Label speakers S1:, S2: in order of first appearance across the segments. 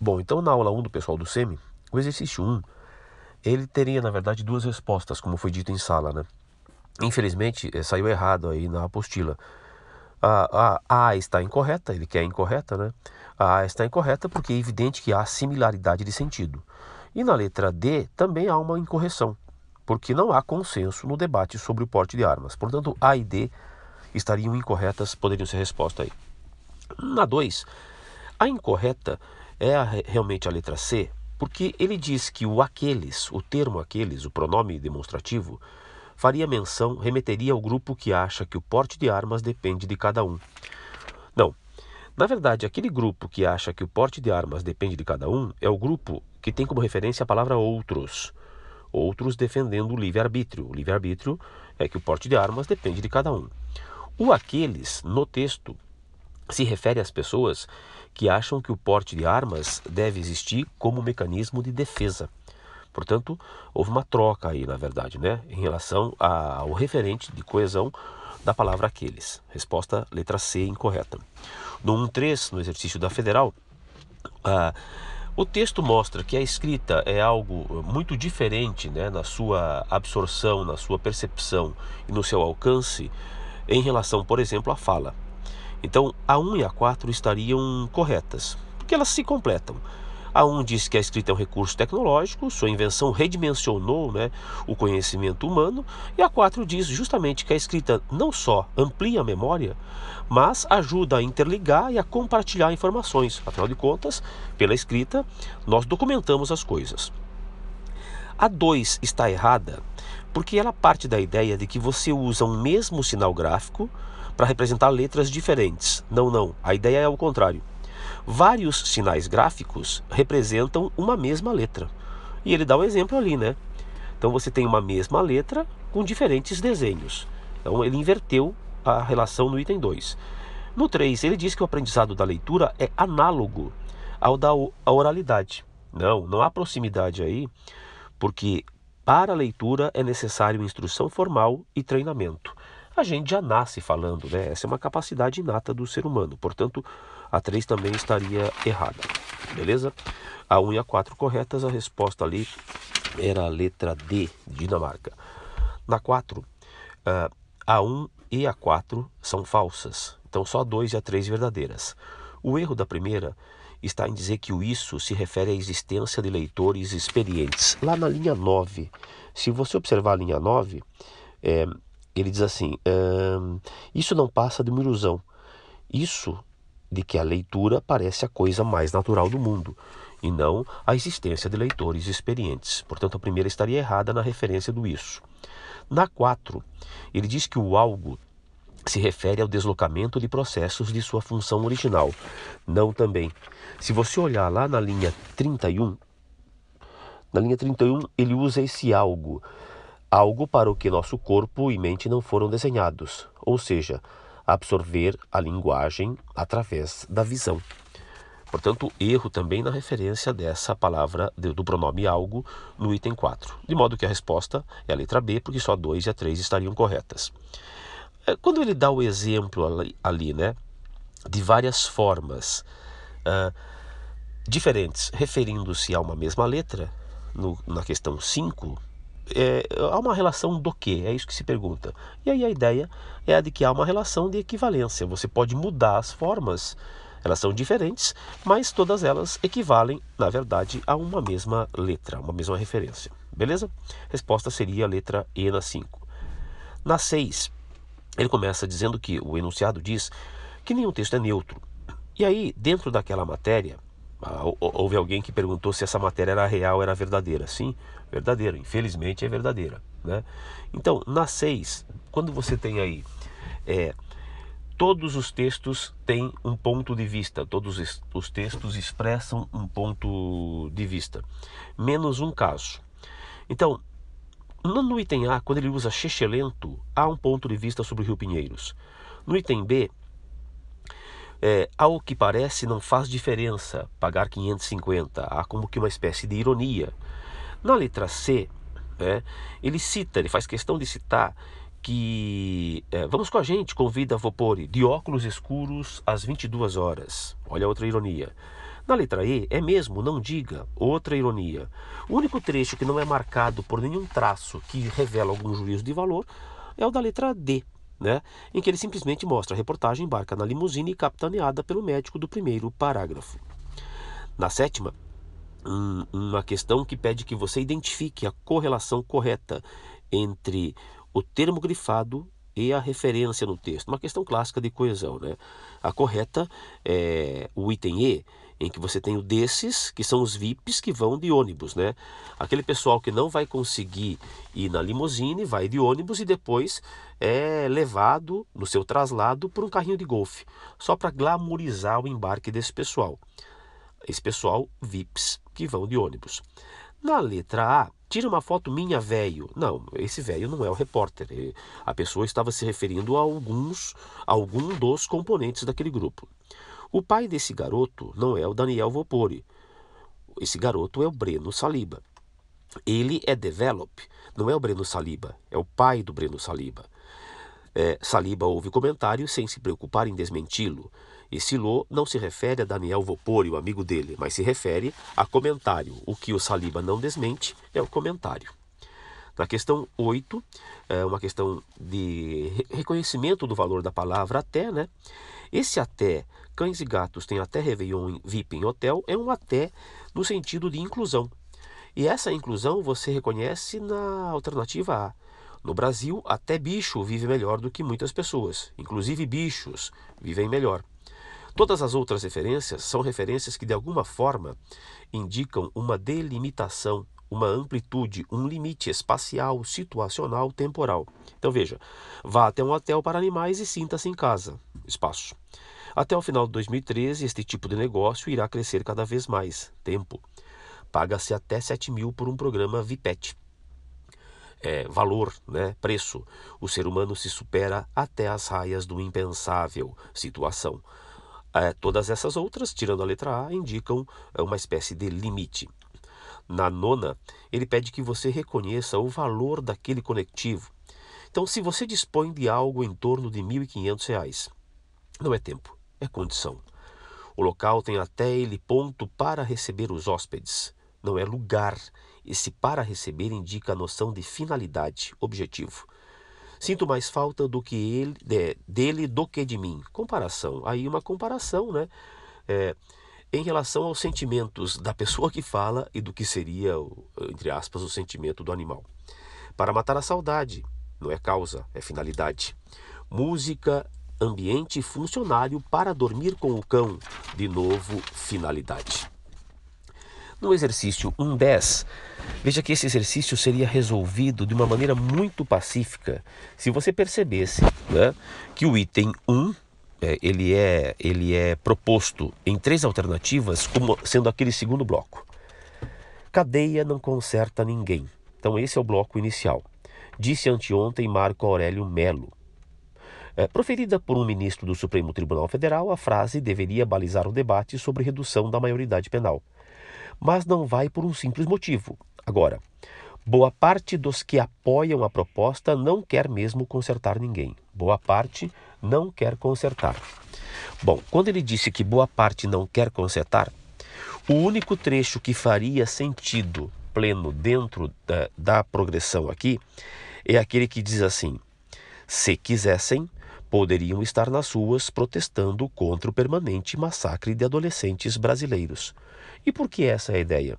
S1: Bom, então na aula 1 do pessoal do SEMI, o exercício 1, ele teria, na verdade, duas respostas, como foi dito em sala, né? Infelizmente, eh, saiu errado aí na apostila. A, a A está incorreta, ele quer incorreta, né? A A está incorreta porque é evidente que há similaridade de sentido. E na letra D também há uma incorreção, porque não há consenso no debate sobre o porte de armas. Portanto, A e D estariam incorretas, poderiam ser resposta aí. Na 2, a incorreta é a, realmente a letra C, porque ele diz que o aqueles, o termo aqueles, o pronome demonstrativo, faria menção, remeteria ao grupo que acha que o porte de armas depende de cada um. Não. Na verdade, aquele grupo que acha que o porte de armas depende de cada um é o grupo que tem como referência a palavra outros. Outros defendendo o livre-arbítrio. O livre-arbítrio é que o porte de armas depende de cada um. O aqueles, no texto, se refere às pessoas que acham que o porte de armas deve existir como mecanismo de defesa. Portanto, houve uma troca aí, na verdade, né, em relação ao referente de coesão da palavra aqueles. Resposta letra C incorreta. No 1.3, no exercício da federal, o texto mostra que a escrita é algo muito diferente né, na sua absorção, na sua percepção e no seu alcance em relação, por exemplo, à fala. Então, a 1 e a 4 estariam corretas, porque elas se completam. A 1 diz que a escrita é um recurso tecnológico, sua invenção redimensionou né, o conhecimento humano, e a 4 diz justamente que a escrita não só amplia a memória, mas ajuda a interligar e a compartilhar informações. Afinal de contas, pela escrita, nós documentamos as coisas. A 2 está errada porque ela parte da ideia de que você usa um mesmo sinal gráfico para representar letras diferentes. Não, não. A ideia é o contrário. Vários sinais gráficos representam uma mesma letra. E ele dá um exemplo ali, né? Então você tem uma mesma letra com diferentes desenhos. Então ele inverteu a relação no item 2. No 3, ele diz que o aprendizado da leitura é análogo ao da oralidade. Não, não há proximidade aí, porque para a leitura é necessário instrução formal e treinamento a gente já nasce falando, né? Essa é uma capacidade inata do ser humano. Portanto, a 3 também estaria errada. Beleza? A 1 e a 4 corretas, a resposta ali era a letra D, Dinamarca. Na 4, ah, a 1 e a 4 são falsas. Então, só a 2 e a 3 verdadeiras. O erro da primeira está em dizer que o isso se refere à existência de leitores experientes. Lá na linha 9, se você observar a linha 9, é, ele diz assim: Isso não passa de uma ilusão. Isso de que a leitura parece a coisa mais natural do mundo e não a existência de leitores experientes. Portanto, a primeira estaria errada na referência do isso. Na 4, ele diz que o algo se refere ao deslocamento de processos de sua função original. Não também. Se você olhar lá na linha 31, na linha 31 ele usa esse algo algo para o que nosso corpo e mente não foram desenhados, ou seja, absorver a linguagem através da visão. Portanto, erro também na referência dessa palavra do pronome algo no item 4. De modo que a resposta é a letra B, porque só 2 e a 3 estariam corretas. É, quando ele dá o exemplo ali, ali né, de várias formas uh, diferentes, referindo-se a uma mesma letra, no, na questão 5, é, há uma relação do que? É isso que se pergunta. E aí a ideia é a de que há uma relação de equivalência. Você pode mudar as formas, elas são diferentes, mas todas elas equivalem, na verdade, a uma mesma letra, uma mesma referência. Beleza? Resposta seria a letra E na 5. Na 6, ele começa dizendo que o enunciado diz que nenhum texto é neutro. E aí, dentro daquela matéria, houve alguém que perguntou se essa matéria era real, era verdadeira. Sim, verdadeira. Infelizmente é verdadeira. Né? Então, na 6, quando você tem aí. É, todos os textos têm um ponto de vista, todos os textos expressam um ponto de vista, menos um caso. Então, no item A, quando ele usa Chechelento, há um ponto de vista sobre o Rio Pinheiros. No item B, é, ao que parece, não faz diferença pagar 550. Há como que uma espécie de ironia. Na letra C, é, ele cita, ele faz questão de citar que é, vamos com a gente, convida Vopori, de óculos escuros às 22 horas. Olha outra ironia. Na letra E é mesmo, não diga, outra ironia. O único trecho que não é marcado por nenhum traço que revela algum juízo de valor é o da letra D, né? em que ele simplesmente mostra a reportagem embarca na limusine capitaneada pelo médico do primeiro parágrafo. Na sétima, um, uma questão que pede que você identifique a correlação correta entre o termo grifado e a referência no texto. Uma questão clássica de coesão. Né? A correta é o item E, em que você tem o desses, que são os VIPs que vão de ônibus. Né? Aquele pessoal que não vai conseguir ir na limusine, vai de ônibus e depois é levado no seu traslado por um carrinho de golfe, só para glamorizar o embarque desse pessoal. Esse pessoal, VIPs, que vão de ônibus. Na letra A, tira uma foto minha, velho. Não, esse velho não é o repórter. A pessoa estava se referindo a alguns, a algum dos componentes daquele grupo. O pai desse garoto não é o Daniel Vopori. Esse garoto é o Breno Saliba. Ele é develop, não é o Breno Saliba, é o pai do Breno Saliba. É, Saliba ouve comentário sem se preocupar em desmenti-lo. E Silô não se refere a Daniel Vopori, o amigo dele, mas se refere a comentário. O que o Saliba não desmente é o comentário. Na questão 8, é uma questão de reconhecimento do valor da palavra até, né? Esse até, cães e gatos têm até Réveillon VIP em hotel, é um até no sentido de inclusão. E essa inclusão você reconhece na alternativa A. No Brasil, até bicho vive melhor do que muitas pessoas. Inclusive bichos vivem melhor. Todas as outras referências são referências que, de alguma forma, indicam uma delimitação, uma amplitude, um limite espacial, situacional, temporal. Então veja, vá até um hotel para animais e sinta-se em casa. Espaço. Até o final de 2013, este tipo de negócio irá crescer cada vez mais. Tempo. Paga-se até 7 mil por um programa VIPET. É, valor, né, preço. O ser humano se supera até as raias do impensável. Situação. É, todas essas outras, tirando a letra A, indicam é, uma espécie de limite. Na nona, ele pede que você reconheça o valor daquele conectivo. Então, se você dispõe de algo em torno de R$ 1.500, não é tempo, é condição. O local tem até ele ponto para receber os hóspedes. Não é lugar. Esse para receber indica a noção de finalidade, objetivo. Sinto mais falta do que ele, de, dele do que de mim. Comparação. Aí uma comparação, né? É, em relação aos sentimentos da pessoa que fala e do que seria, entre aspas, o sentimento do animal. Para matar a saudade, não é causa, é finalidade. Música, ambiente funcionário para dormir com o cão, de novo, finalidade. No exercício 1.10, veja que esse exercício seria resolvido de uma maneira muito pacífica se você percebesse né, que o item 1 é, ele, é, ele é proposto em três alternativas, como sendo aquele segundo bloco. Cadeia não conserta ninguém. Então, esse é o bloco inicial. Disse anteontem Marco Aurélio Melo. É, proferida por um ministro do Supremo Tribunal Federal, a frase deveria balizar o debate sobre redução da maioridade penal mas não vai por um simples motivo. Agora, boa parte dos que apoiam a proposta não quer mesmo consertar ninguém. Boa parte não quer consertar. Bom, quando ele disse que boa parte não quer consertar, o único trecho que faria sentido pleno dentro da, da progressão aqui é aquele que diz assim: se quisessem, poderiam estar nas ruas protestando contra o permanente massacre de adolescentes brasileiros. E por que essa é a ideia?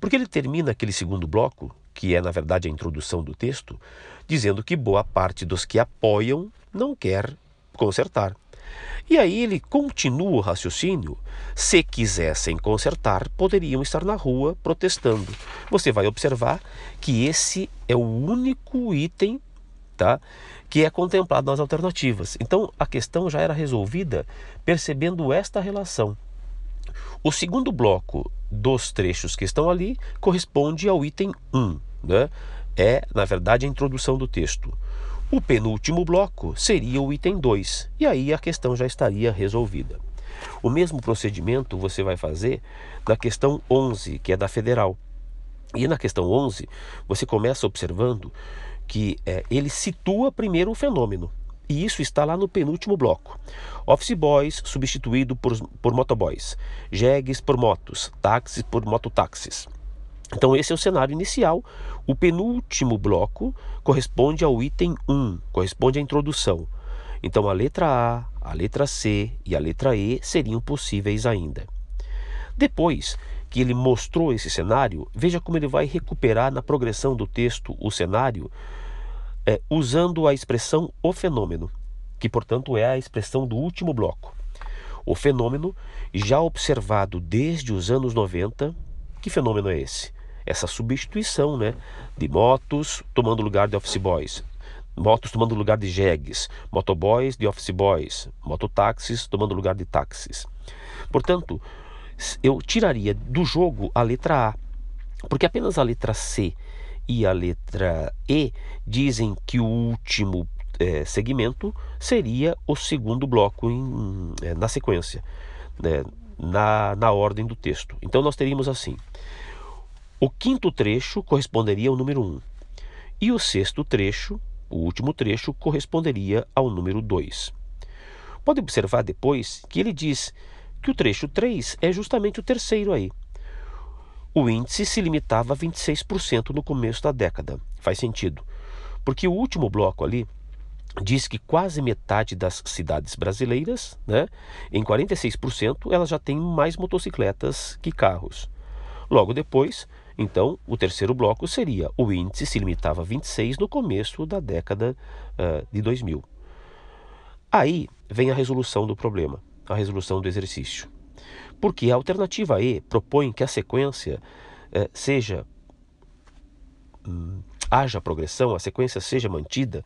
S1: Porque ele termina aquele segundo bloco, que é na verdade a introdução do texto, dizendo que boa parte dos que apoiam não quer consertar. E aí ele continua o raciocínio. Se quisessem consertar, poderiam estar na rua protestando. Você vai observar que esse é o único item tá, que é contemplado nas alternativas. Então a questão já era resolvida percebendo esta relação. O segundo bloco dos trechos que estão ali corresponde ao item 1, né? é, na verdade, a introdução do texto. O penúltimo bloco seria o item 2, e aí a questão já estaria resolvida. O mesmo procedimento você vai fazer na questão 11, que é da federal. E na questão 11, você começa observando que é, ele situa primeiro o fenômeno. E isso está lá no penúltimo bloco. Office boys substituído por, por motoboys, jegues por motos, táxis por mototáxis. Então, esse é o cenário inicial. O penúltimo bloco corresponde ao item 1, corresponde à introdução. Então, a letra A, a letra C e a letra E seriam possíveis ainda. Depois que ele mostrou esse cenário, veja como ele vai recuperar na progressão do texto o cenário é, usando a expressão o fenômeno, que portanto é a expressão do último bloco. O fenômeno, já observado desde os anos 90, que fenômeno é esse? essa substituição né, de motos tomando lugar de office boys, motos tomando lugar de jegues, motoboys de office boys, mototáxis tomando lugar de táxis. Portanto, eu tiraria do jogo a letra A, porque apenas a letra C e a letra E dizem que o último é, segmento seria o segundo bloco em, é, na sequência, né, na, na ordem do texto. Então nós teríamos assim: o quinto trecho corresponderia ao número 1. E o sexto trecho, o último trecho, corresponderia ao número 2. Pode observar depois que ele diz que o trecho 3 é justamente o terceiro aí. O índice se limitava a 26% no começo da década. Faz sentido. Porque o último bloco ali diz que quase metade das cidades brasileiras, né, em 46%, elas já têm mais motocicletas que carros. Logo depois, então, o terceiro bloco seria o índice se limitava a 26 no começo da década uh, de 2000. Aí vem a resolução do problema, a resolução do exercício. Porque a alternativa E propõe que a sequência uh, seja hum, haja progressão, a sequência seja mantida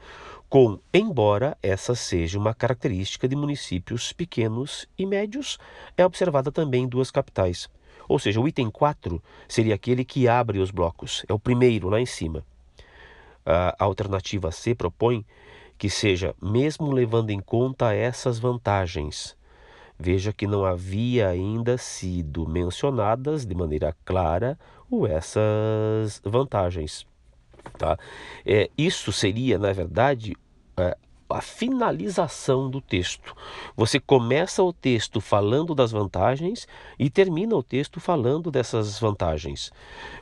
S1: com embora essa seja uma característica de municípios pequenos e médios, é observada também em duas capitais. Ou seja, o item 4 seria aquele que abre os blocos, é o primeiro lá em cima. A alternativa C propõe que seja, mesmo levando em conta essas vantagens. Veja que não havia ainda sido mencionadas de maneira clara ou essas vantagens. Tá? É, isso seria, na verdade, é, a finalização do texto. Você começa o texto falando das vantagens e termina o texto falando dessas vantagens.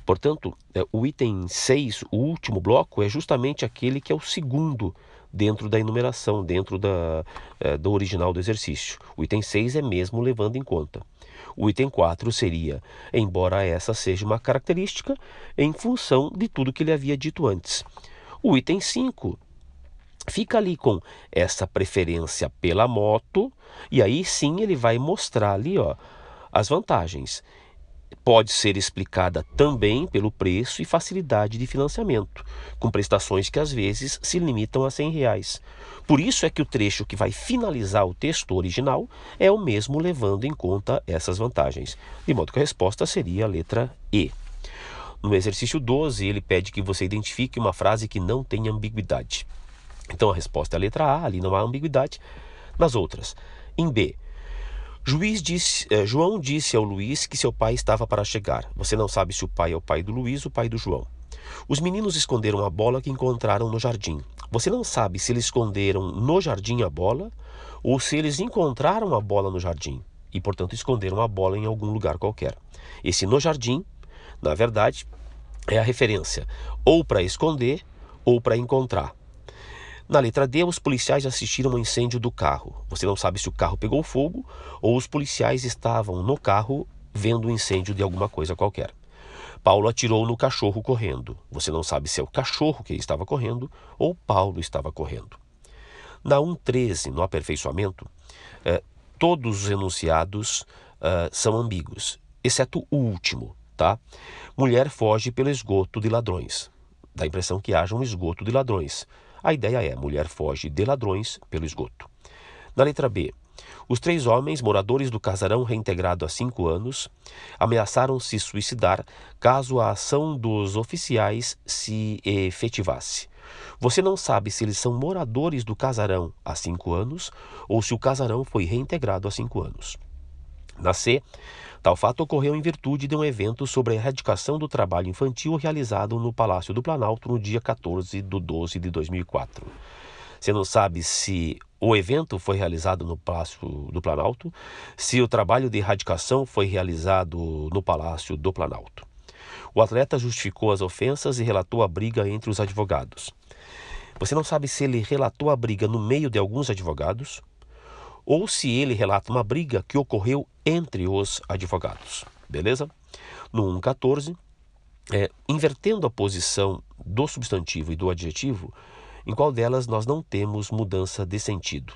S1: Portanto, é, o item 6, o último bloco, é justamente aquele que é o segundo dentro da enumeração, dentro da, é, do original do exercício. O item 6 é mesmo levando em conta. O item 4 seria, embora essa seja uma característica, em função de tudo que ele havia dito antes. O item 5 fica ali com essa preferência pela moto e aí sim ele vai mostrar ali ó, as vantagens. Pode ser explicada também pelo preço e facilidade de financiamento, com prestações que às vezes se limitam a 100 reais. Por isso é que o trecho que vai finalizar o texto original é o mesmo levando em conta essas vantagens. De modo que a resposta seria a letra E. No exercício 12, ele pede que você identifique uma frase que não tenha ambiguidade. Então a resposta é a letra A, ali não há ambiguidade. Nas outras, em B, disse, eh, João disse ao Luiz que seu pai estava para chegar. Você não sabe se o pai é o pai do Luiz ou o pai do João. Os meninos esconderam a bola que encontraram no jardim. Você não sabe se eles esconderam no jardim a bola ou se eles encontraram a bola no jardim e, portanto, esconderam a bola em algum lugar qualquer. Esse no jardim, na verdade, é a referência ou para esconder ou para encontrar. Na letra D, os policiais assistiram ao incêndio do carro. Você não sabe se o carro pegou fogo ou os policiais estavam no carro vendo o incêndio de alguma coisa qualquer. Paulo atirou no cachorro correndo. Você não sabe se é o cachorro que estava correndo ou Paulo estava correndo. Na 1.13, no aperfeiçoamento, eh, todos os enunciados eh, são ambíguos, exceto o último, tá? Mulher foge pelo esgoto de ladrões. Dá a impressão que haja um esgoto de ladrões. A ideia é: mulher foge de ladrões pelo esgoto. Na letra B, os três homens, moradores do casarão reintegrado há cinco anos, ameaçaram se suicidar caso a ação dos oficiais se efetivasse. Você não sabe se eles são moradores do casarão há cinco anos ou se o casarão foi reintegrado há cinco anos. Na C, Tal fato ocorreu em virtude de um evento sobre a erradicação do trabalho infantil realizado no Palácio do Planalto no dia 14 de 12 de 2004. Você não sabe se o evento foi realizado no Palácio do Planalto, se o trabalho de erradicação foi realizado no Palácio do Planalto. O atleta justificou as ofensas e relatou a briga entre os advogados. Você não sabe se ele relatou a briga no meio de alguns advogados ou se ele relata uma briga que ocorreu entre os advogados. Beleza? No 114, é, invertendo a posição do substantivo e do adjetivo, em qual delas nós não temos mudança de sentido.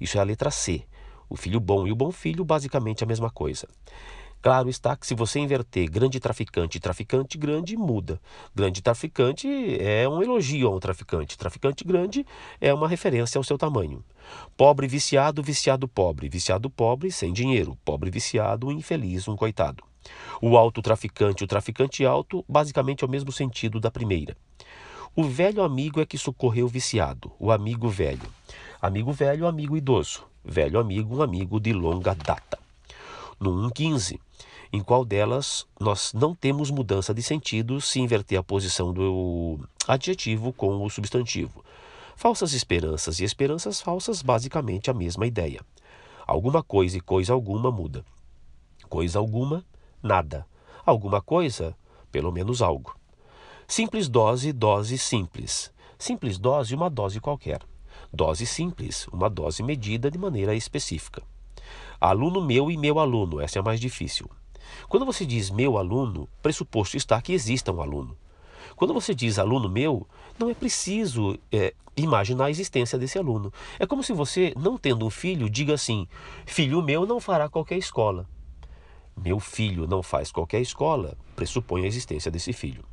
S1: Isso é a letra C. O filho bom e o bom filho, basicamente a mesma coisa. Claro está que se você inverter grande traficante e traficante grande, muda. Grande traficante é um elogio a um traficante. Traficante grande é uma referência ao seu tamanho. Pobre viciado, viciado pobre. Viciado pobre, sem dinheiro. Pobre viciado, infeliz, um coitado. O alto traficante, o traficante alto, basicamente é o mesmo sentido da primeira. O velho amigo é que socorreu o viciado, o amigo velho. Amigo velho, amigo idoso. Velho amigo, um amigo de longa data. No 1.15, em qual delas nós não temos mudança de sentido se inverter a posição do adjetivo com o substantivo. Falsas esperanças e esperanças falsas, basicamente a mesma ideia. Alguma coisa e coisa alguma muda. Coisa alguma, nada. Alguma coisa, pelo menos algo. Simples dose, dose simples. Simples dose, uma dose qualquer. Dose simples, uma dose medida de maneira específica. Aluno meu e meu aluno, essa é a mais difícil. Quando você diz meu aluno, pressuposto está que exista um aluno. Quando você diz aluno meu, não é preciso é, imaginar a existência desse aluno. É como se você, não tendo um filho, diga assim: filho meu não fará qualquer escola. Meu filho não faz qualquer escola, pressupõe a existência desse filho.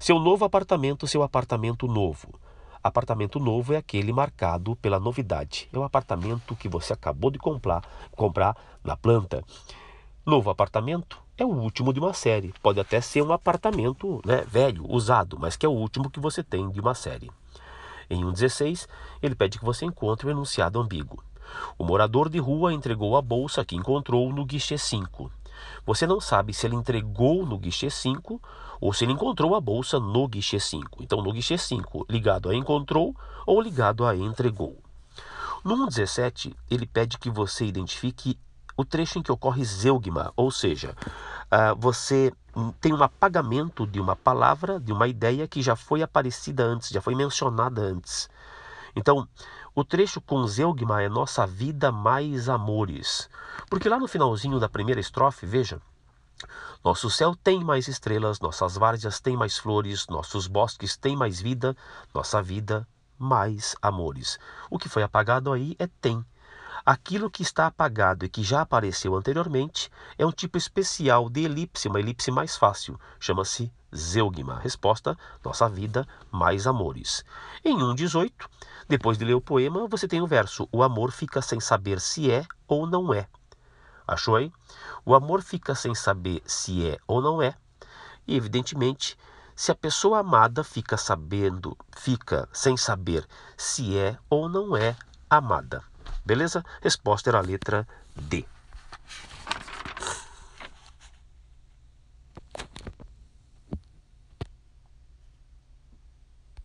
S1: Seu novo apartamento, seu apartamento novo. Apartamento novo é aquele marcado pela novidade. É o apartamento que você acabou de comprar, comprar na planta. Novo apartamento é o último de uma série. Pode até ser um apartamento né, velho, usado, mas que é o último que você tem de uma série. Em 1.16, ele pede que você encontre o enunciado ambíguo. O morador de rua entregou a bolsa que encontrou no guichê 5. Você não sabe se ele entregou no guichê 5 ou se ele encontrou a bolsa no guichê 5. Então, no guichê 5, ligado a encontrou ou ligado a entregou. No 117, ele pede que você identifique o trecho em que ocorre zeugma, ou seja, uh, você tem um apagamento de uma palavra, de uma ideia que já foi aparecida antes, já foi mencionada antes. Então, o trecho com zeugma é nossa vida mais amores. Porque lá no finalzinho da primeira estrofe, veja, nosso céu tem mais estrelas, nossas várzeas têm mais flores, nossos bosques têm mais vida, nossa vida mais amores. O que foi apagado aí é tem. Aquilo que está apagado e que já apareceu anteriormente é um tipo especial de elipse, uma elipse mais fácil, chama-se zeugma. Resposta: nossa vida mais amores. Em 1,18, depois de ler o poema, você tem o verso: O amor fica sem saber se é ou não é. Achou aí? O amor fica sem saber se é ou não é. E evidentemente, se a pessoa amada fica sabendo, fica sem saber se é ou não é amada. Beleza? Resposta era a letra D.